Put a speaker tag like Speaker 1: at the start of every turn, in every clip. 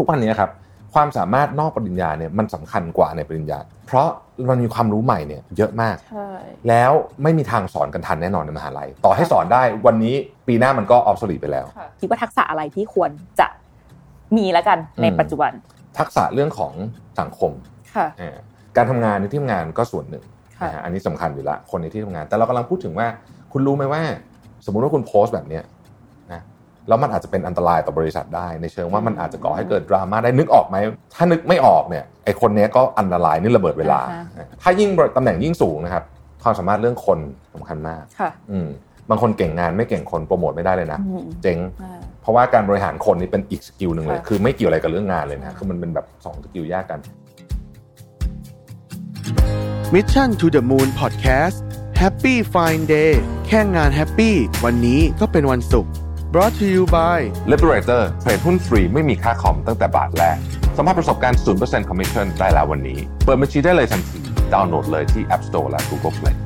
Speaker 1: ทุกวันนี้ครับความสามารถนอกปริญญาเนี่ยมันสำคัญกว่าในปริญญา เพราะมันมีความรู้ใหม่เนี่ยเยอะมาก
Speaker 2: ใช่
Speaker 1: แล้วไม่มีทางสอนกันทันแน่นอนในมหาลัย ต่อให้สอนได้วันนี้ปีหน้ามันก็ออฟสลีไปแล้ว
Speaker 2: ค่ะคิดว่าทักษะอะไรที่ควรจะมีแล้วกันใน
Speaker 1: อืม
Speaker 2: ปัจจุบัน
Speaker 1: ทักษะเรื่องของสังคม
Speaker 2: ค่ะ
Speaker 1: อ่าการทำงานในที่ทำงานก็ส่วนหนึ่ง
Speaker 2: ค่ะ
Speaker 1: นะฮะอันนี้สำคัญอยู่ละคนในที่ทำงาน แต่เรากำลังพูดถึงว่า คุณรู้ไหมว่า สมมุติว่าคุณโพสต์แบบเนี้ยนะ แล้วมันอาจจะเป็นอันตรายต่อบริษัทได้ ในเชิงว่ามันอาจจะก่อให้เกิดดราม่าได้นึกออกไหม ถ้านึกไม่ออกเนี่ยไอคนเนี้ยก็อันตรายนี่ระเบิดเวลา ถ้ายิ่งตำแหน่งยิ่งสูงนะครับความสามารถเรื่องคนสำคัญมาก
Speaker 2: ค่ะ
Speaker 1: อืมบางคนเก่งงานไม่เก่งคนโปรโมทไม่ได้เลยนะ
Speaker 2: อืม
Speaker 1: เจ๊ง
Speaker 2: อ่า
Speaker 1: เพราะว่าการบริหารคนนี่เป็นอีก skill หนึ่งเลย
Speaker 2: ค่ะ
Speaker 1: คือไม่เกี่ยวอะไรกับเรื่องงานเลยนะ
Speaker 2: ค่ะ
Speaker 1: คือมันเป็นแบบสอง skill แยกกัน
Speaker 3: Mission to the Moon Podcast Happy Fine Day แค่งานแฮปปี้วันนี้ก็เป็นวันศุกร์ brought to you by
Speaker 1: Liberator trade หุ้นฟรีไม่มีค่าคอมตั้งแต่บาทแรก สัมผัสประสบการณ์ 0% Commission ได้แล้ววันนี้ เปิดบัญชีได้เลยทันที ดาวน์โหลดเลยที่ App Store และ Google Play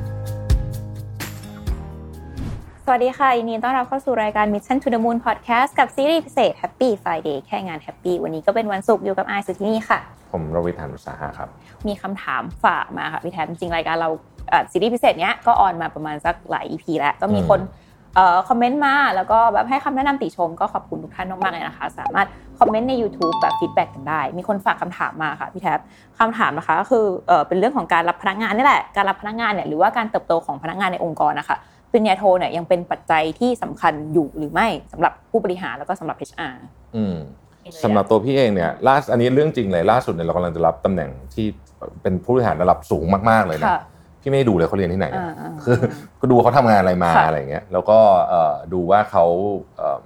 Speaker 2: สวัสดีค่ะยินดีต้อนรับเข้าสู่รายการ Mission to the Moon Podcast กับซีรีส์พิเศษ Happy Friday แค่งาน Happy วันนี้ก็เป็นวันศุกร์อยู่กับไอซ์สุทธินีค่ะ
Speaker 1: ผมรวิศ หาญอุตสาหะครับ
Speaker 2: มีคำถามฝากมาค่ะพี่แทนจริงๆรายการเราเอ่อซีรีส์พิเศษเนี้ยก็ออนมาประมาณสักหลาย EP แล้วก็มีคนเอ่อ คอมเมนต์มาแล้วก็แบบให้คำแนะนำติชมก็ขอบคุณทุกท่านมากๆเลยนะคะ สามารถคอมเมนต์ใน YouTube แบบฟีดแบ็กกันได้ มีคนฝากคำถามมาค่ะพี่แทบคำถามนะคะก็คือเอ่อเป็นเรื่องของการรับพนักงานนี่แหละการรับพนักงานเนี่ยหรือว่าการเติบโตของพนักงานในองค์กรนะคะปริญญาโทเนี่ยยังเป็นปัจจัยที่สำคัญอยู่หรือไม่สำหรับผู้บริหารแล้วก็สำหรับ HR
Speaker 1: อืมสำหรับตัวพี่เองเนี่ยล่าสุดอันนี้เรื่องจริงเลยล่าสุดเนี่ยเรากำลังจะรับตำแหน่งที่เป็นผู้บริหารระดับสูงมากๆเลยนะ
Speaker 2: ค่ะ
Speaker 1: พี่ไม่ได้ดูเลยเขาเรียนที่ไหน
Speaker 2: อ่าอ่า
Speaker 1: คือก็ดูเขาทำงานอะไรมา
Speaker 2: ค่ะ
Speaker 1: อะไรอย่างเงี้ยแล้วก็เอ่อดูว่าเขาเอ่อ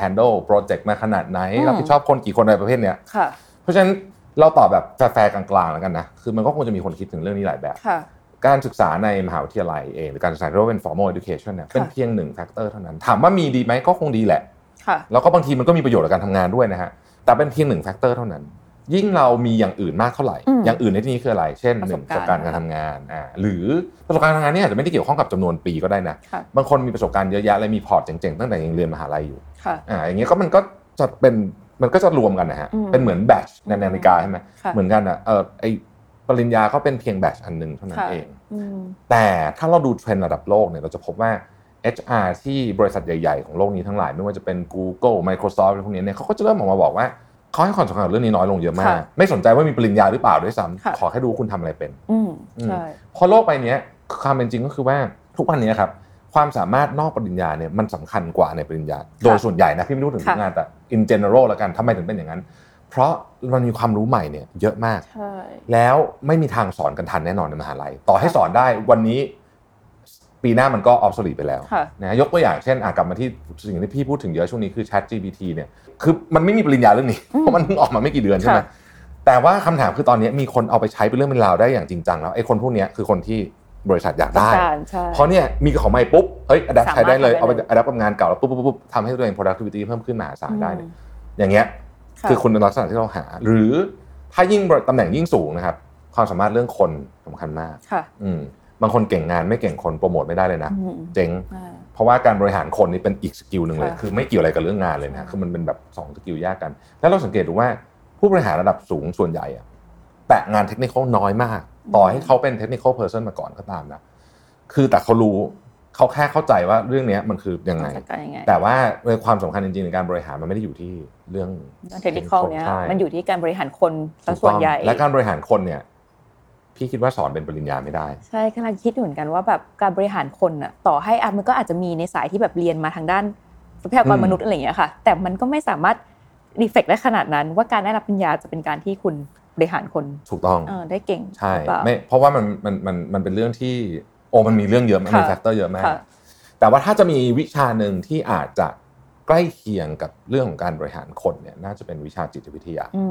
Speaker 1: handle project มาขนาดไหน
Speaker 2: อืม
Speaker 1: รับผิดชอบคนกี่คนอะไรประเภทเนี้ย
Speaker 2: ค่ะ
Speaker 1: เพราะฉะนั้นเราตอบแบบแฟร์ๆกลางๆแล้วกันนะคือมันก็คงจะมีคนคิดถึงเรื่องนี้หลายแบบ
Speaker 2: ค่ะ
Speaker 1: การศึกษาในมหาวิทยาลัยเองหรือการศึกษาที่เรียกว่าเป็น formal education เนี่ยเป็นเพียงหนึ่ง factor เท่านั้น ถามว่ามีดีไหมก็คงดีแหละ
Speaker 2: ค่ะ
Speaker 1: แล้วก็บางทีมันก็มีประโยชน์กับการทำงานด้วยนะฮะแต่เป็นเพียงหนึ่ง factor เท่านั้น ยิ่งเรามีอย่างอื่นมากเท่าไหร่
Speaker 2: อืม
Speaker 1: อย่างอื่นในที่นี้คืออะไร เช่น
Speaker 2: ประ
Speaker 1: ห
Speaker 2: ส
Speaker 1: นึ่
Speaker 2: บ
Speaker 1: งป
Speaker 2: การณ์
Speaker 1: ระสบการณ์การทำงานอ่าหรือประสบการณ์ทำงานเนี่ยอาจจะไม่ได้เกี่ยวข้องกับจำนวนปีก็ได้นะ
Speaker 2: ค่ะ
Speaker 1: บางคนมีประสบการณ์เยอะแยะเลยมี port เจ๋งๆตั้งแต่ยังเรียนมหาลัยอยู่
Speaker 2: ค่ะ
Speaker 1: อ่าอย่างเงี้ยก็มันก็จะเป็นมันก็จะรวมกันนะฮะ
Speaker 2: อืม
Speaker 1: เป็นเหมือน badge ในเนตรนารีใช่ไหม
Speaker 2: ค่ะ
Speaker 1: เหมือนกันอะเออไอปริญญาก็เป็นเพียง badge อันหนึ่งเท่านั้น
Speaker 2: ค่ะ
Speaker 1: เอง
Speaker 2: อืม
Speaker 1: แต่ถ้าเราดูเทรนด์ระดับโลกเนี่ยเราจะพบว่า HR ที่บริษัทใหญ่ ๆ ของโลกนี้ทั้งหลาย ไม่ว่าจะเป็น Google Microsoft อะไรพวกนี้เนี่ยเขาก็จะเริ่มออกมาบอกว่า เขาให้ความสำคัญกับเรื่องนี้น้อยลงเยอะมาก
Speaker 2: ค่ะ
Speaker 1: ไม่สนใจว่ามีปริญญาหรือเปล่าด้วยซ้
Speaker 2: ค่ะำ
Speaker 1: ขอแค่ดูว่าคุณทำอะไรเป็น
Speaker 2: อืม
Speaker 1: อืม
Speaker 2: ใช่
Speaker 1: เพราะโลกใบเนี้ยความเป็นจริงก็คือว่าทุกวันนี้ครับความสามารถนอกปริญญาเนี่ยมันสำคัญกว่าในปริญญา โดยส่วนใหญ่นะพี่ไม่รู้ถึงทุกงานแต่ in general แล้วกันทำไมถึงเป็นอย่างนั้น เพราะมันมีความรู้ใหม่เนี่ยเยอะมาก
Speaker 2: ใช่
Speaker 1: แล้วไม่มีทางสอนกันทันแน่นอนในมหาลัย ต่อให้สอนได้วันนี้ ปีหน้ามันก็ออฟสลีไปแล้ว
Speaker 2: ค่ะ
Speaker 1: นะยกตัวอย่างเช่นอะกลับมาที่สิ่งที่พี่พูดถึงเยอะช่วงนี้คือ Chat GPT เนี่ยคือมันไม่มีปริญญาเรื่องนี้เพราะมันเพิ่งออกมาไม่กี่เดือนใช่ไหม
Speaker 2: ค่ะ
Speaker 1: แต่ว่าคำถามคือตอนนี้มีคนเอาไปใช้เป็นเรื่องเป็นราวได้อย่างจริงจังแล้วไอ้คนพวกเนี้ยคือคนที่บริษัทอยากได้
Speaker 2: การใช่
Speaker 1: เพราะเนี่ยมีของใหม่ปุ๊บเฮ้ย adapt
Speaker 2: สามารถ
Speaker 1: ใช้ได้เลย
Speaker 2: ทำได้
Speaker 1: เอาไป
Speaker 2: เลย
Speaker 1: adapt กับงานเก่าแล้วปุ๊บปุ๊บปุ๊บทำให้ตัวเอง productivity เพิ่มขึ้นมหาศาลได้เนี่ย
Speaker 2: อืม
Speaker 1: อย่างเงี้ยะคือคุณลักษณะที่เราหา หรือถ้ายิ่งตำแหน่งยิ่งสูงนะครับความสามารถเรื่องคนสำคัญมาก
Speaker 2: ค่ะ
Speaker 1: อืม บางคนเก่งงานไม่เก่งคนโปรโมทไม่ได้เลยนะ
Speaker 2: อืม
Speaker 1: เจ๊ง
Speaker 2: อ่า
Speaker 1: เพราะว่าการบริหารคนนี่เป็นอีก skill หนึ่งเลย
Speaker 2: ค่ะ
Speaker 1: คือไม่เกี่ยวอะไรกับเรื่องงานเลยนะ
Speaker 2: ค่ะ
Speaker 1: คือมันเป็นแบบสอง skill แยกกัน แล้วเราสังเกตดูว่าผู้บริหารระดับสูงส่วนใหญ่อะแตะงานเทคนิคน้อยมาก ต่อให้เขาเป็น technical person มาก่อนก็ตามนะคือแต่เขารู้เขาแค่เข้าใจว่าเรื่องเนี้ยมันคือยังไง
Speaker 2: จัดการยังไง
Speaker 1: แต่ว่าในความสำคัญจริงๆในการบริหารมันไม่ได้อยู่ที่เรื่อง
Speaker 2: เทคนิคเนี้ย
Speaker 1: ใช่
Speaker 2: มันอยู่ที่การบริหารคนซะส่วน
Speaker 1: ต้อง และการบริหารคนเนี่ย พี่คิดว่าสอนเป็นปริญญาไม่ได้
Speaker 2: ใช่กำลังคิดอยู่เหมือนกันว่าแบบการบริหารคนอะต่อให้อะมันก็อาจจะมีในสายที่แบบเรียนมาทางด้านทรัพยากร
Speaker 1: อืม
Speaker 2: มนุษย์อะไรอย่างเงี้ยค่ะ แต่มันก็ไม่สามารถ reflect ได้ขนาดนั้น ว่าการได้รับปริญญาจะเป็นการที่คุณบริหารคน
Speaker 1: ถูกต้อง
Speaker 2: เออได้เก่ง
Speaker 1: ใช่
Speaker 2: หรือเปล่า
Speaker 1: ไม่เพราะว่ามันมันมันมันเป็นเรื่องที่โอ้มันมีเรื่องเยอะมันมี
Speaker 2: ค่ะ
Speaker 1: factor เยอะมาก
Speaker 2: ค่ะ
Speaker 1: แต่ว่าถ้าจะมีวิชาหนึ่งที่อาจจะใกล้เคียงกับเรื่องของการบริหารคนเนี่ยน่าจะเป็นวิชาจิตวิทยา
Speaker 2: อื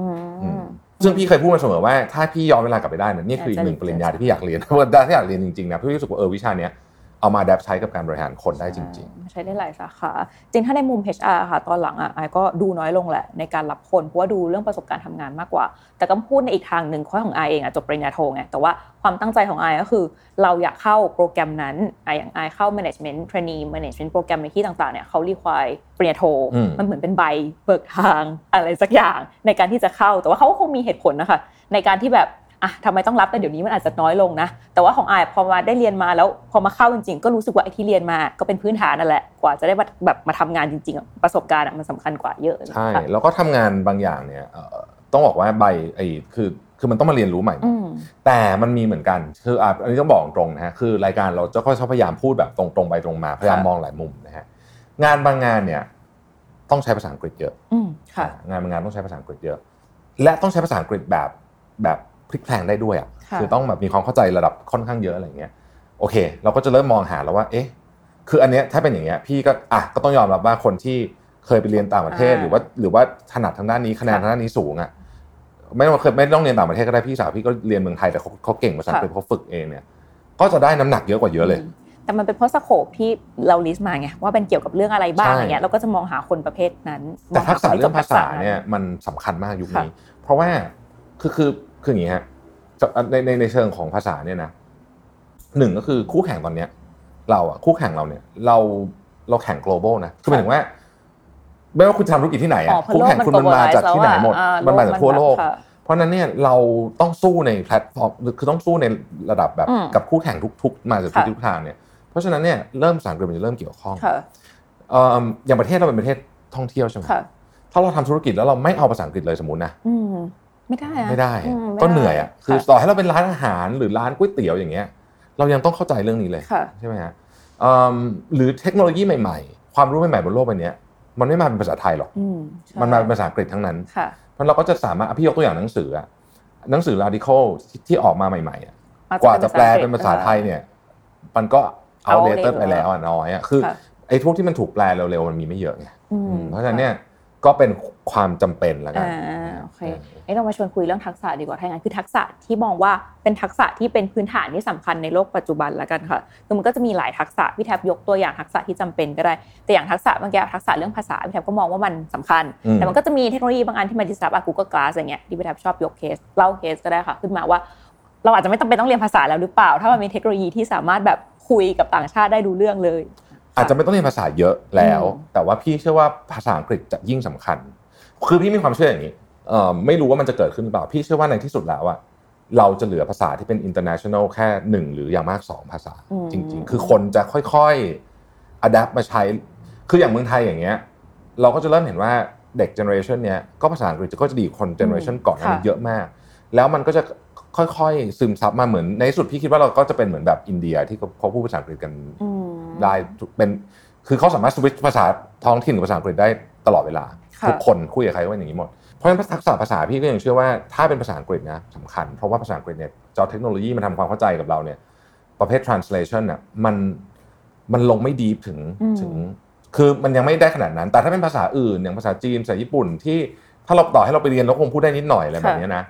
Speaker 1: อื
Speaker 2: ม
Speaker 1: ม ซึ่งพี่เคยพูดมาเสมอว่าถ้าพี่ย้อนเวลากลับไปได้เนี่ยนี่คืออีกหนึ่งปริญญาที่พี่อยากเรียนเพราะว่าถ้าอยากเรียนจริงๆนะพี่รู้สึกว่าเออวิชาเนี้ย เอามาดับใช้กับการบริหารคนได้จริง
Speaker 2: ใช้ได้หลายสาขา จริงถ้าในมุม HR ค่ะ ตอนหลังอะไอก็ดูน้อยลงแหละในการรับคน เพราะว่าดูเรื่องประสบการณ์ทำงานมากกว่า แต่ก็พูดในอีกทางหนึ่งข้อของไอเองอะจบปริญญาโทไง แต่ว่าความตั้งใจของไอก็คือ เราอยากเข้าโปรแกรมนั้นไออย่างไอเข้า management trainee management โปรแกรมในที่ต่างๆเนี่ยเขารีควายปริญญาโท
Speaker 1: อืม
Speaker 2: มันเหมือนเป็นใบเบิกทางอะไรสักอย่างในการที่จะเข้า แต่ว่าเขาก็คงมีเหตุผลนะคะในการที่แบบ อะทำไมต้องรับแต่เดี๋ยวนี้มันอาจจะน้อยลงนะ แต่ว่าของไอายพอมาได้เรียนมาแล้วพอมาเข้าจริงๆ ก็รู้สึกว่าไอ้ที่เรียนมาก็เป็นพื้นฐานนั่นแหละกว่าจะได้มาแบบมาทำงานจริงๆอะประสบการณ์อะมันสำคัญกว่าเยอะ
Speaker 1: ๆใช่
Speaker 2: ค่ะ
Speaker 1: แล้วก็ทำงานบางอย่างเนี่ยเอ่อต้องบอกว่าใบไอ้คือคือมันต้องมาเรียนรู้ใหม่
Speaker 2: อืม
Speaker 1: แต่มันมีเหมือนกัน คืออะอันนี้ต้องบอกตรงนะฮะ คือรายการเราจะก็ชอบพยายามพูดแบบตรงๆไปตรงมา พยายามมองหลายมุมนะฮะ งานบางงานเนี่ยต้องใช้ภาษาอังกฤษเยอะ
Speaker 2: อืมค่ะ
Speaker 1: งานบางงานต้องใช้ภาษาอังกฤษเยอะ และต้องใช้ภาษาอังกฤษแบบแบบ พลิกแพลงได้ด้วยอะ
Speaker 2: ค่ะ
Speaker 1: คือต้องแบบมีความเข้าใจระดับค่อนข้างเยอะอะไรเงี้ยโอเค เราก็จะเริ่มมองหาแล้วว่าเอ๊ะคืออันเนี้ยถ้าเป็นอย่างเงี้ยพี่ก็อะก็ต้องยอมรับว่าคนที่เคยไปเรียนต่างประเทศหรือว่าหรือว่าถนัดทางด้านนี้คะแนนทางด้านนี้สูงอะไม่ต้องเคยไม่ต้องเรียนต่างประเทศก็ได้พี่สาวพี่ก็เรียนเมืองไทยแต่เขาเขาเก่งภาษาอังกฤษเขาฝึกเองเนี่ยก็จะได้น้ำหนักเยอะกว่าเยอะเลย
Speaker 2: แต่มันเป็นเพราะสโคปที่เราลิสต์มาไงว่าเป็นเกี่ยวกับเรื่องอะไรบ้าง
Speaker 1: ใช่
Speaker 2: อะไรเงี้ยเราก็จะมองหาคนประเภทนั้น
Speaker 1: แต่ทักษะ
Speaker 2: มหคนที่
Speaker 1: เรื่องภาษา
Speaker 2: จบทักษะ
Speaker 1: เนี่ยมันสำคัญมากยุคนี้
Speaker 2: ค่ะ
Speaker 1: เพราะว่าคือคือ คืออย่างนี้ฮะจะในในในเชิงของภาษาเนี่ยนะหนึ่งก็คือคู่แข่งตอนเนี้ย เราอะคู่แข่งเราเนี่ย เราเราแข่ง global นะคือหมายถึงว่าไม่ว่าคุณทำธุรกิจที่ไหน
Speaker 2: อ๋
Speaker 1: อะ
Speaker 2: อเพราะ
Speaker 1: คู่
Speaker 2: โลก
Speaker 1: แข่ง
Speaker 2: มัน
Speaker 1: คุณมันมาจากที่ไหนหมด
Speaker 2: อ่า
Speaker 1: มันมาจากทั่วโลก
Speaker 2: ค่ะ
Speaker 1: เพราะฉะนั้นเนี่ยเราต้องสู้ในแพลตฟอร์มคือต้องสู้ในระดับแบบ
Speaker 2: อืม
Speaker 1: กับคู่แข่งทุกๆ มาจากทุก
Speaker 2: ค่ะ
Speaker 1: ทิศทางเนี่ย เพราะฉะนั้นเนี่ยเริ่มภาษาอังกฤษมันจะเริ่มเกี่ยวข้อง
Speaker 2: ค่ะ
Speaker 1: เอ่ออย่างประเทศเราเป็นประเทศท่องเที่ยวใช่ไหม
Speaker 2: ค่ะ
Speaker 1: ถ้าเราทำธุรกิจแล้วเราไม่เอาภาษาอังกฤษเลยสมมตินะ
Speaker 2: อืม ไม่ได้อะ
Speaker 1: ไม่ได้
Speaker 2: อืม
Speaker 1: ก็
Speaker 2: ไม่ได้
Speaker 1: เหนื่อยอะคือ
Speaker 2: ค่ะ
Speaker 1: ต่อให้เราเป็นร้านอาหารหรือร้านก๋วยเตี๋ยวอย่างเงี้ย เรายังต้องเข้าใจเรื่องนี้เลย
Speaker 2: ค่ะ
Speaker 1: ใช่ไหมฮะเอิ่มหรือเทคโนโลยีใหม่ ๆ ความรู้ใหม่ๆบนโลกใบเนี้ยมันไม่มาเป็นภาษาไทยหรอก
Speaker 2: อืมใช่
Speaker 1: มันมาเป็นภาษาอังกฤษทั้งนั้น
Speaker 2: ค่ะ
Speaker 1: เพราะเราก็จะสามารถอะพี่ยกตัวอย่างหนังสืออะหนังสือ article ที่ที่ออกมาใหม่ๆอะ
Speaker 2: ม
Speaker 1: กว่าจะแปลเป็นภาษาไทยเนี่ย มันก็เอาเด
Speaker 2: outdated
Speaker 1: ตไปแล้วอะน้อยอะคือ
Speaker 2: ค่ะ
Speaker 1: ไอ้พวกที่มันถูกแปลเร็วๆมันมีไม่เยอะไง
Speaker 2: อืม
Speaker 1: อืมเพราะฉะนั้นเนี่ยก็เป็น ความจำเป็นแล้วกัน
Speaker 2: อ่าโอเคเอ้เรามาชวนคุยเรื่องทักษะดีกว่าถ้าอย่างนั้นคือทักษะที่มองว่าเป็นทักษะที่เป็นพื้นฐานที่สำคัญในโลกปัจจุบันแล้วกันค่ะคือมันก็จะมีหลายทักษะพี่แทบยกตัวอย่างทักษะที่จำเป็นก็ได้ แต่อย่างทักษะเมื่อกี้ทักษะเรื่องภาษาพี่แทบก็มองว่ามันสำคัญ
Speaker 1: อืม
Speaker 2: แต่มันก็จะมีเทคโนโลยีบางอันที่มันดิสรับอะ Google Glass อย่างเงี้ยที่พี่แทบชอบยกเคสเล่าเคสก็ได้ค่ะ ขึ้นมาว่า เราอาจจะไม่ต้องเป็นต้องเรียนภาษาแล้วหรือเปล่า ถ้ามันมีเทคโนโลยีที่สามารถแบบคุยกับต่างชาติได้ดูเรื่องเลย
Speaker 1: อาจจะไม่ต้องเรียนภาษาเยอะแล้ว
Speaker 2: อืม
Speaker 1: แต่ว่าพี่เชื่อว่าภาษาอังกฤษจะยิ่งสำคัญ คือพี่มีความเชื่ออย่างนี้เอ่อไม่รู้ว่ามันจะเกิดขึ้นหรือเปล่า พี่เชื่อว่าในที่สุดแล้วอะเราจะเหลือภาษาที่เป็น international แค่หนึ่งหรืออย่างมากสองภาษา
Speaker 2: อืม
Speaker 1: จริง ๆ คือคนจะค่อยๆ adapt มาใช้ คืออย่างเมืองไทยอย่างเงี้ย เราก็จะเริ่มเห็นว่าเด็ก generation เนี้ยก็ภาษาอังกฤษก็จะดีกว่าคน generation ก่อนหนานี้เยอะมาก แล้วมันก็จะค่อยๆ ซึมซับมาเหมือนในที่สุดพี่คิดว่าเราก็จะเป็นเหมือนแบบอินเดียที่เขาพูดภาษาอังกฤษกัน
Speaker 2: อืม
Speaker 1: ได้ทุกเป็นคือเขาสามารถสวิตช์ภาษาท้องถิ่นกับภาษาอังกฤษได้ ตลอดเวลา
Speaker 2: ค่ะ
Speaker 1: ทุกคนคุยกับใครก็เป็นอย่างนี้หมด เพราะฉะนั้นทักษะภาษาพี่ก็ยังเชื่อว่าถ้าเป็นภาษาอังกฤษนะสำคัญ เพราะว่าภาษาอังกฤษเนี่ยจอเทคโนโลยีมันทำความเข้าใจกับเราเนี่ยประเภท translation น่ะมันมันลงไม่ดีถึง
Speaker 2: อืม
Speaker 1: ถึง คือมันยังไม่ได้ขนาดนั้น แต่ถ้าเป็นภาษาอื่นอย่างภาษาจีนภาษาญี่ปุ่นที่ถ้าเราต่อให้เราไปเรียนเราคงพูดได้นิดหน่อยอะไรแบบเนี้ยนะ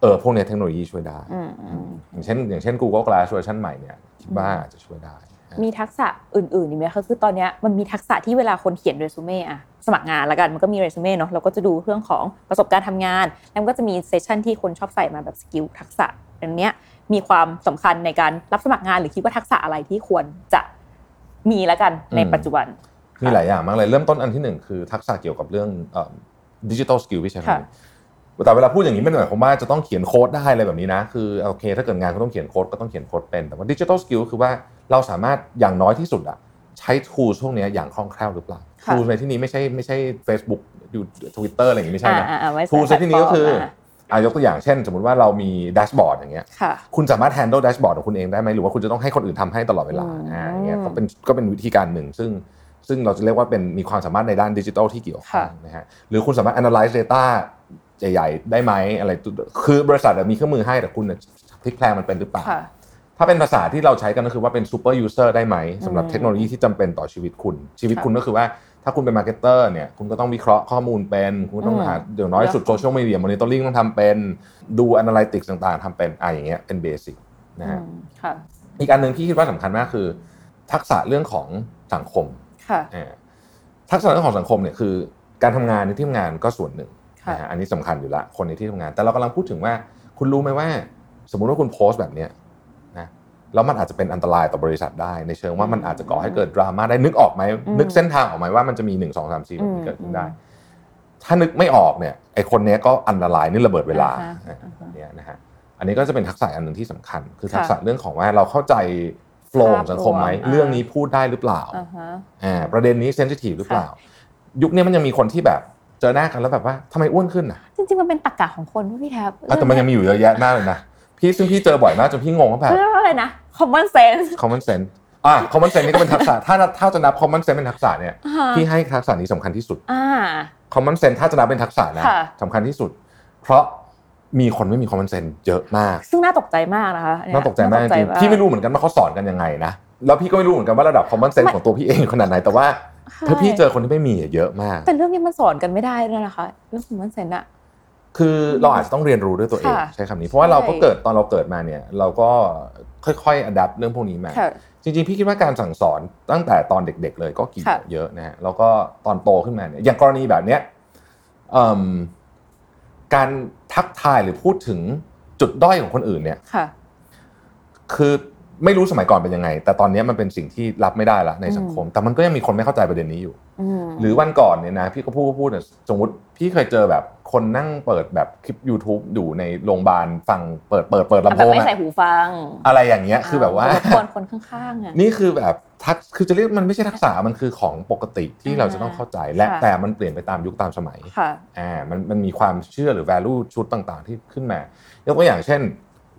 Speaker 1: เออพวกเนี้ยเทคโนโลยีช่วยได้
Speaker 2: อืมอืม
Speaker 1: อย่างเช่น อย่างเช่น Google Glass เวอร์ชันใหม่เนี่ยคิดว่าอาจจะช่วยได้
Speaker 2: มีทักษะอื่นๆอีกไหมคะคือตอนเนี้ยมันมีทักษะที่เวลาคนเขียนเรซูเม่อะสมัครงานละกันมันก็มีเรซูเม่เนาะเราก็จะดูเรื่องของประสบการณ์ทำงาน แล้วมันก็จะมี section ที่คนชอบใส่มาแบบ skill ทักษะอันเนี้ยมีความสำคัญในการรับสมัครงานหรือคิดว่าทักษะอะไรที่ควรจะมีละกันใน
Speaker 1: อืม
Speaker 2: ปัจจุบัน
Speaker 1: มีหลายอย่างมากเลยเริ่มต้นอันที่หนึ่งคือทักษะเกี่ยวกับเรื่อง digital skill พี่ใช้คำ
Speaker 2: ค่ะ
Speaker 1: นี้แต่เวลาพูดอย่างนี้ไม่ได้หมายความว่าจะต้องเขียนโค้ดได้อะไรแบบนี้นะ คือโอเค ถ้าเกิดงานก็ต้องเขียนโค้ดก็ต้องเขียนโค้ดเป็น แต่ว่า digital skill คือว่า เราสามารถอย่างน้อยที่สุดอะใช้ทูลพวกเนี้ยอย่างคล่องแคล่วหรือเปล่า
Speaker 2: ค่ะ
Speaker 1: ทูลในที่นี้ไม่ใช่ไม่ใช่ Facebook อยู่ Twitter อะไรอย่างนี้ไม่ใช่นะ
Speaker 2: อ่าอ่าไว้ใส่
Speaker 1: ทูลในที่นี้ก็คือ
Speaker 2: แพลตฟอร์ม
Speaker 1: อะยกตัวอย่างเช่น สมมติว่าเรามีแดชบอร์ดอย่างเงี้ย
Speaker 2: ค่ะ
Speaker 1: คุณสามารถ handle dashboard ของคุณเองได้ไหมหรือว่าคุณจะต้องให้คนอื่นทำให้ตลอดเวลา
Speaker 2: อืม
Speaker 1: อ่าอย่างเงี้ยก็เป็นก็เป็นวิธีการหนึ่ง ซึ่งซึ่งเราจะเรียกว่าเป็นมีความสามารถในด้านดิจิทัลที่เกี่ยวข้องนะฮะหรือคุณสามารถ analyze data ใหญ่ ๆ ได้ไหมอะไรคือบริษัทอะมีเครื่องมือให้แต่คุณพลิกแพลงมันเป็นหรือเปล่า
Speaker 2: ค่ะ
Speaker 1: ถ้าเป็นภาษาที่เราใช้กันก็คือว่าเป็น super user ได้ไหมสำหรับ
Speaker 2: อืม
Speaker 1: เทคโนโลยีที่จำเป็นต่อชีวิตคุณ ชีวิต
Speaker 2: ค่ะ
Speaker 1: คุณก็คือว่าถ้าคุณเป็น marketer เนี่ยคุณก็ต้องวิเคราะห์ข้อมูลเป็น คุณก็ต้อง
Speaker 2: อืม
Speaker 1: หาเดี๋ยวน้อยสุด social media monitoring ต้องทำเป็นดู analytics ต่างๆทำเป็นอะอย่างเงี้ยเป็น basic นะฮะ
Speaker 2: อืมค่ะ
Speaker 1: อีกอันหนึ่งที่คิดว่าสำคัญมากคือ ทักษะเรื่องของสังคม
Speaker 2: ค่ะ
Speaker 1: อ่าทักษะเรื่องของสังคมเนี่ยคือ การทำงานในที่ทำงานก็ส่วนหนึ่ง
Speaker 2: ค่ะ
Speaker 1: นะฮะอันนี้สำคัญอยู่ละคนในที่ทำงาน แต่เรากำลังพูดถึงว่า คุณรู้ไหมว่า สมมุติว่าคุณโพสต์แบบเนี้ยนะ แล้วมันอาจจะเป็นอันตรายต่อบริษัทได้ ในเชิงว่ามันอาจจะก่อให้เกิดดราม่าได้นึกออกไหมนึกเส้นทางออกไหมว่ามันจะมีหนึ่งสองสามสี่แบบนี้เกิดขึ้นได้ ถ้านึกไม่ออกเนี่ยไอคนเนี้ยก็อันตรายนี่ระเบิดเวลา
Speaker 2: อ่าฮะ
Speaker 1: เนี่ยนะฮะอันนี้ก็จะเป็นทักษะอันหนึ่งที่สำคัญ คือทักษะ
Speaker 2: ค่ะ
Speaker 1: เรื่องของว่าเราเข้าใจโฟล์ของสังคมไหม
Speaker 2: ภาพรวมอ่า
Speaker 1: เรื่องนี้พูดได้หรือเปล่า
Speaker 2: อ่าฮะ
Speaker 1: อ่าประเด็นนี้เซนซิทีฟหรือเปล่า ยุคนี้มันยังมีคนที่แบบเจอหน้ากันแล้วแบบว่าทำไมอ้วนขึ้นอะ
Speaker 2: จริงๆมันเป็นตรรกะของคนที่พี่แทบ
Speaker 1: อะแต่มันยังมีอยู่เยอะแยะมากเลยนะ พี่ซึ่งพี่เจอบ่อยมากจนพี่งงว่าแบบ
Speaker 2: เรียกว่าอะไรนะ common sense
Speaker 1: common sense อะ common sense นี่ก็เป็นทักษะถ้าถ้าจะนับ common sense เป็นทักษะเนี่ย
Speaker 2: อ่า
Speaker 1: พี่ให้ทักษะนี้สำคัญที่สุด
Speaker 2: อ่า
Speaker 1: common sense ถ้าจะนับเป็นทักษะนะ
Speaker 2: ค่ะ
Speaker 1: สำคัญที่สุด เพราะมีคนไม่มี common sense เยอะมาก
Speaker 2: ซึ่งน่าตกใจมากนะคะเย
Speaker 1: น่าตกใจมากจริงๆพี่ไม่รู้เหมือนกันว่าเขาสอนกันยังไงนะแล้วพี่ก็ไม่รู้เหมือนกันว่าระดับ common sense ของตัวพี่เองขนาดไหนแต่ว่า
Speaker 2: ใช่
Speaker 1: ถ้าพี่เจอคนที่ไม่มีอะเยอะมาก
Speaker 2: แต่เรื่องนี้มันสอนกันไม่ได้ด้วยนะคะเรื่อง common sense อะ
Speaker 1: คือเราอาจจะต้องเรียนรู้ด้วยตัวเอง
Speaker 2: ค่ะ
Speaker 1: ใช้คำนี้ เพราะว่าเราก็
Speaker 2: ใช่
Speaker 1: เกิดตอนเราเกิดมาเนี่ย เราก็ค่อยๆ adapt เรื่องพวกนี้มา
Speaker 2: ค่ะ
Speaker 1: จริงๆ พี่คิดว่าการสั่งสอนตั้งแต่ตอนเด็ก ๆ เลยก็กี่
Speaker 2: ค่ะ
Speaker 1: เยอะนะฮะแล้วก็ตอนโตขึ้นมาเนี่ยอย่างกรณีแบบเนี้ยเอิ่มการทักทายหรือพูดถึงจุดด้อยของคนอื่นเนี่ย
Speaker 2: ค่ะ
Speaker 1: คือ ไม่รู้สมัยก่อนเป็นยังไง แต่ตอนนี้มันเป็นสิ่งที่รับไม่ได้ละในสังคม แต่มันก็ยังมีคนไม่เข้าใจประเด็นนี้อยู่
Speaker 2: อืม
Speaker 1: หรือวันก่อนเนี่ยนะพี่ก็พูดพูดเนี่ยสมมติพี่เคยเจอแบบคนนั่งเปิดแบบคลิป YouTube อยู่ในโรงพยาบาลฟังเปิดเปิดเปิดลำ
Speaker 2: แบ
Speaker 1: โพ
Speaker 2: บ
Speaker 1: ง
Speaker 2: ไม่
Speaker 1: อะ
Speaker 2: ใส่หูฟัง
Speaker 1: อะไรอย่างเงี้ยคือแบบว่า
Speaker 2: รบกวนคนข้างๆอะ
Speaker 1: นี่คือแบบทักคือจะเรียกมันไม่ใช่ทักษะมันคือของปกติที่
Speaker 2: อ่า
Speaker 1: เราจะต้องเข้าใจและ
Speaker 2: ค่ะ
Speaker 1: แต่มันเปลี่ยนไปตามยุคตามสมัย
Speaker 2: ค่ะ
Speaker 1: อ่ามันมันมีความเชื่อหรือ value ชุดต่างๆ ที่ขึ้นมายกตัวอย่างเช่น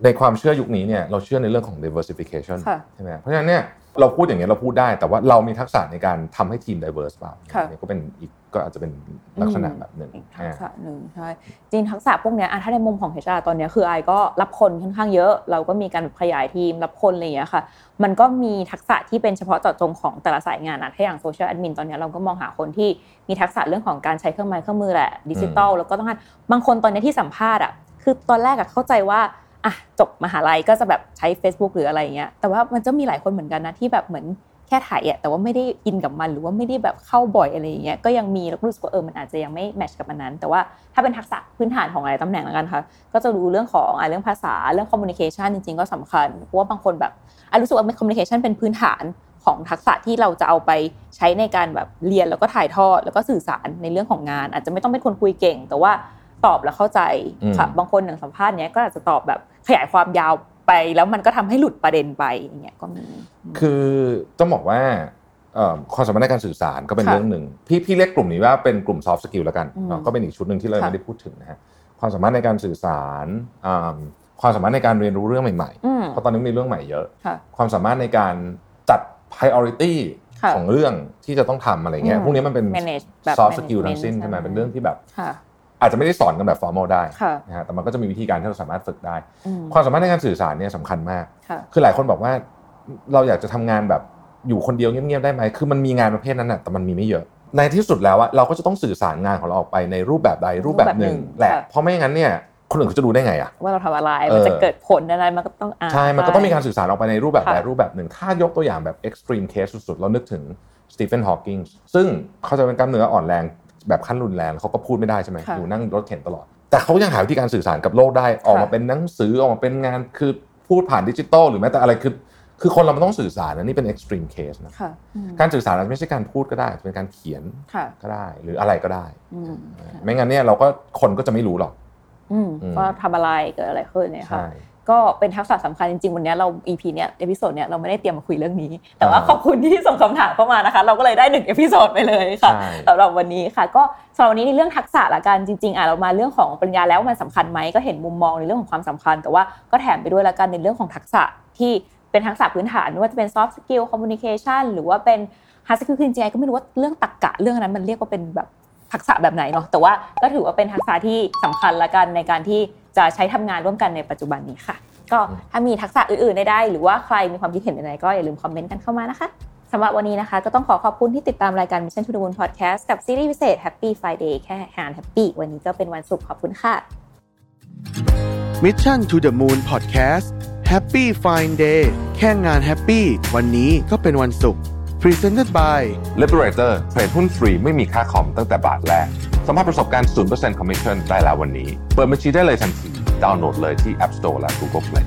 Speaker 1: ในความเชื่อยุคนี้เนี่ยเราเชื่อในเรื่องของ diversification
Speaker 2: ค่ะ
Speaker 1: ใช่ไหมเพราะฉะนั้นเนี่ยเราพูดอย่างเงี้ยเราพูดได้ แต่ว่าเรามีทักษะในการทำให้ทีม diverse เปล่า
Speaker 2: ค่ะ
Speaker 1: เนี่ยก็เป็นอีกก็อาจจะเป็นลักษณะแบบหนึ่ง
Speaker 2: อีกทัก
Speaker 1: อ่า
Speaker 2: ษะหนึ่งใช่จริงทักษะพวกเนี้ยอะถ้าในมุมของ HR ตอนเนี้ยคือไอก็รับคนค่อนข้างเยอะ เราก็มีการขยายทีมรับคนอะไรอย่างเงี้ยค่ะ มันก็มีทักษะที่เป็นเฉพาะเจาะจงของแต่ละสายงานนะถ้าอย่างโซเชียลแอดมินตอนเนี้ยเราก็มองหาคนที่มีทักษะเรื่องของการใช้เครื่องไม้เครื่องมือแหละดิจิตอลแล้วก็ต้องการบางคนตอนเนี้ยที่สัมภาษณ์อะคือตอนแรกอะเข้าใจว่า อะจบมหาลัยก็จะแบบใช้ Facebook หรืออะไรอย่างเงี้ยแต่ว่ามันจะมีหลายคนเหมือนกันนะที่แบบเหมือนแค่ถ่ายอะแต่ว่าไม่ได้ in กับมันหรือว่าไม่ได้แบบเข้าบ่อยอะไรอย่างเงี้ยก็ยังมีแล้วก็รู้สึกว่าเออมันอาจจะยังไม่ match กับมันนั้น แต่ว่าถ้าเป็นทักษะพื้นฐานของอะไรตำแหน่งแล้วกันค่ะก็จะรู้เรื่องของอะเรื่องภาษาเรื่อง communication จริง ๆ ก็สำคัญเพราะว่าบางคนแบบอะรู้สึกว่า communication เป็นพื้นฐานของทักษะที่เราจะเอาไปใช้ในการแบบเรียนแล้วก็ถ่ายทอดแล้วก็สื่อสารในเรื่องของงาน อาจจะไม่ต้องเป็นคนคุยเก่ง แต่ว่าตอบแล้วเข้าใจค่ะบางคนอย่างสัมภาษณ์เนี้ยก็อาจจะตอบแบบ ขยายความยาวไปแล้วมันก็ทำให้หลุดประเด็นไปอย่างเงี้ยก็มี
Speaker 1: คือต้องบอกว่าเอ่อความสามารถในการสื่อสารก็เป็น
Speaker 2: ค่ะ
Speaker 1: เรื่องหนึ่งพี่พี่เรียกกลุ่มนี้ว่าเป็นกลุ่ม soft skill แล้วกัน
Speaker 2: อืม
Speaker 1: เนาะก็เป็นอีกชุดหนึ่งที่เรา
Speaker 2: ค่ะ
Speaker 1: ไม่ได้พูดถึงนะฮะความสามารถในการสื่อสารอ่าความสามารถในการเรียนรู้เรื่องใหม่
Speaker 2: อืม
Speaker 1: ๆเพราะตอนนี้มีเรื่องใหม่เยอะ
Speaker 2: ค่ะ
Speaker 1: ความสามารถในการจัด priority
Speaker 2: ค่ะ
Speaker 1: ของเรื่องที่จะต้องทำอะไรเงี้ย
Speaker 2: อืม
Speaker 1: พวกนี้มันเป็น
Speaker 2: manage แบบ
Speaker 1: soft skill
Speaker 2: management
Speaker 1: ทั้งสิ้นใช่ไหม
Speaker 2: ใช่
Speaker 1: เป็นเรื่องที่แบบ
Speaker 2: ค่ะ
Speaker 1: อาจจะไม่ได้สอนกันแบบ formal ได้
Speaker 2: ค่ะ
Speaker 1: นะฮะแต่มันก็จะมีวิธีการที่เราสามารถฝึกได้
Speaker 2: อืม
Speaker 1: ความสามารถในการสื่อสารเนี่ยสำคัญมาก
Speaker 2: ค่ะ
Speaker 1: คือหลายคนบอกว่าเราอยากจะทำงานแบบอยู่คนเดียวเงียบๆได้ไหมคือมันมีงานประเภทนั้นน่ะแต่มันมีไม่เยอะในที่สุดแล้วอะเราก็จะต้องสื่อสารงานของเราออกไปในรูปแบบใดรูปแบบหนึ่ง
Speaker 2: รูปแบบหนึ่ง
Speaker 1: แหละ
Speaker 2: ค่ะ
Speaker 1: เพราะไม่อย่างนั้นเนี่ยคนอื่นเขาจะรู้ได้ไงอะ
Speaker 2: ว่าเราทำอะไร
Speaker 1: เออ
Speaker 2: มันจะเกิดผลอะไรมันก็ต้องอ่าน
Speaker 1: ใช่มันก็ต้องมีการสื่อสารออกไปในรูปแบบใด
Speaker 2: ค่ะ
Speaker 1: รูปแบบหนึ่ง ถ้ายกตัวอย่างแบบ extreme case สุดๆเรานึกถึงสตีเฟนฮอว์กิงซึ่งเขาจะเป็นกล้ามเนื้ออ่อนแรง แบบขั้นรุนแรงเขาก็พูดไม่ได้ใช่ไหม
Speaker 2: ค่ะ
Speaker 1: อยู่นั่งรถเข็นตลอด แต่เขายังหาวิธีการสื่อสารกับโลกได้ออกมาเป็นหนังสือออกมาเป็นงานคือพูดผ่านดิจิตอลหรือแม้แต่อะไรคือคือคนเรามันต้องสื่อสารนะนี่เป็น extreme case นะ
Speaker 2: ค่ะอืม
Speaker 1: การสื่อสารอาจจะไม่ใช่การพูดก็ได้อาจจะเป็นการเขียน
Speaker 2: ค่ะ
Speaker 1: ก็ได้หรืออะไรก็ได้
Speaker 2: อืม
Speaker 1: ไม่งั้นเนี่ยเราก็คนก็จะไม่รู้หรอก
Speaker 2: อืม
Speaker 1: อืม
Speaker 2: ว่าทำอะไรเกิดอะไรขึ้นเนี่ยค่ะ
Speaker 1: ใช่
Speaker 2: ก็เป็นทักษะสำคัญจริงๆ วันนี้เรา EP เนี้ย episode เนี้ยเราไม่ได้เตรียมมาคุยเรื่องนี้ แต่ว่า
Speaker 1: อ่า
Speaker 2: ขอบคุณที่ส่งคำถามเข้ามานะคะ เราก็เลยได้หนึ่ง episode ไปเลยค่ะ
Speaker 1: ใช่
Speaker 2: สำหรับวันนี้ค่ะ ก็สำหรับวันนี้ในเรื่องทักษะละกันจริงๆอะเรามาเรื่องของปริญญาแล้วมันสำคัญไหมก็เห็นมุมมองในเรื่องของความสำคัญ แต่ว่าก็แถมไปด้วยละกันในเรื่องของทักษะที่เป็นทักษะพื้นฐานไม่ว่าจะเป็น soft skill communication หรือว่าเป็น hard skill คือจริงๆก็ไม่รู้ว่าเรื่องตรรกะเรื่องนั้นมันเรียกว่าเป็นแบบทักษะแบบไหนเนาะแต่ว่าก็ถือว่าเป็นทักษะที่สำคัญละกันในการที่ จะใช้ทำงานร่วมกันในปัจจุบันนี้ค่ะ ก็ถ้ามีทักษะอื่นๆได้ๆหรือว่าใครมีความคิดเห็นอะไรก็อย่าลืม comment กันเข้ามานะคะสำหรับวันนี้นะคะ ก็ต้องขอขอบคุณที่ติดตามรายการ Mission to the Moon Podcast กับซีรีส์พิเศษ Happy Friday แค่งาน Happy วันนี้ก็เป็นวันศุกร์ขอบคุณค่ะ
Speaker 3: Mission to the Moon Podcast Happy Fine Day แค่งานแฮปปี้วันนี้ก็เป็นวันศุกร์ Presented by
Speaker 1: Liberator เทรดหุ้นฟรีไม่มีค่าคอมตั้งแต่บาทแรก สัมผัสประสบการณ์ 0% Commission ได้แล้ววันนี้ เปิดบัญชีได้เลยทันที ดาวน์โหลดเลยที่ App Store และ Google Play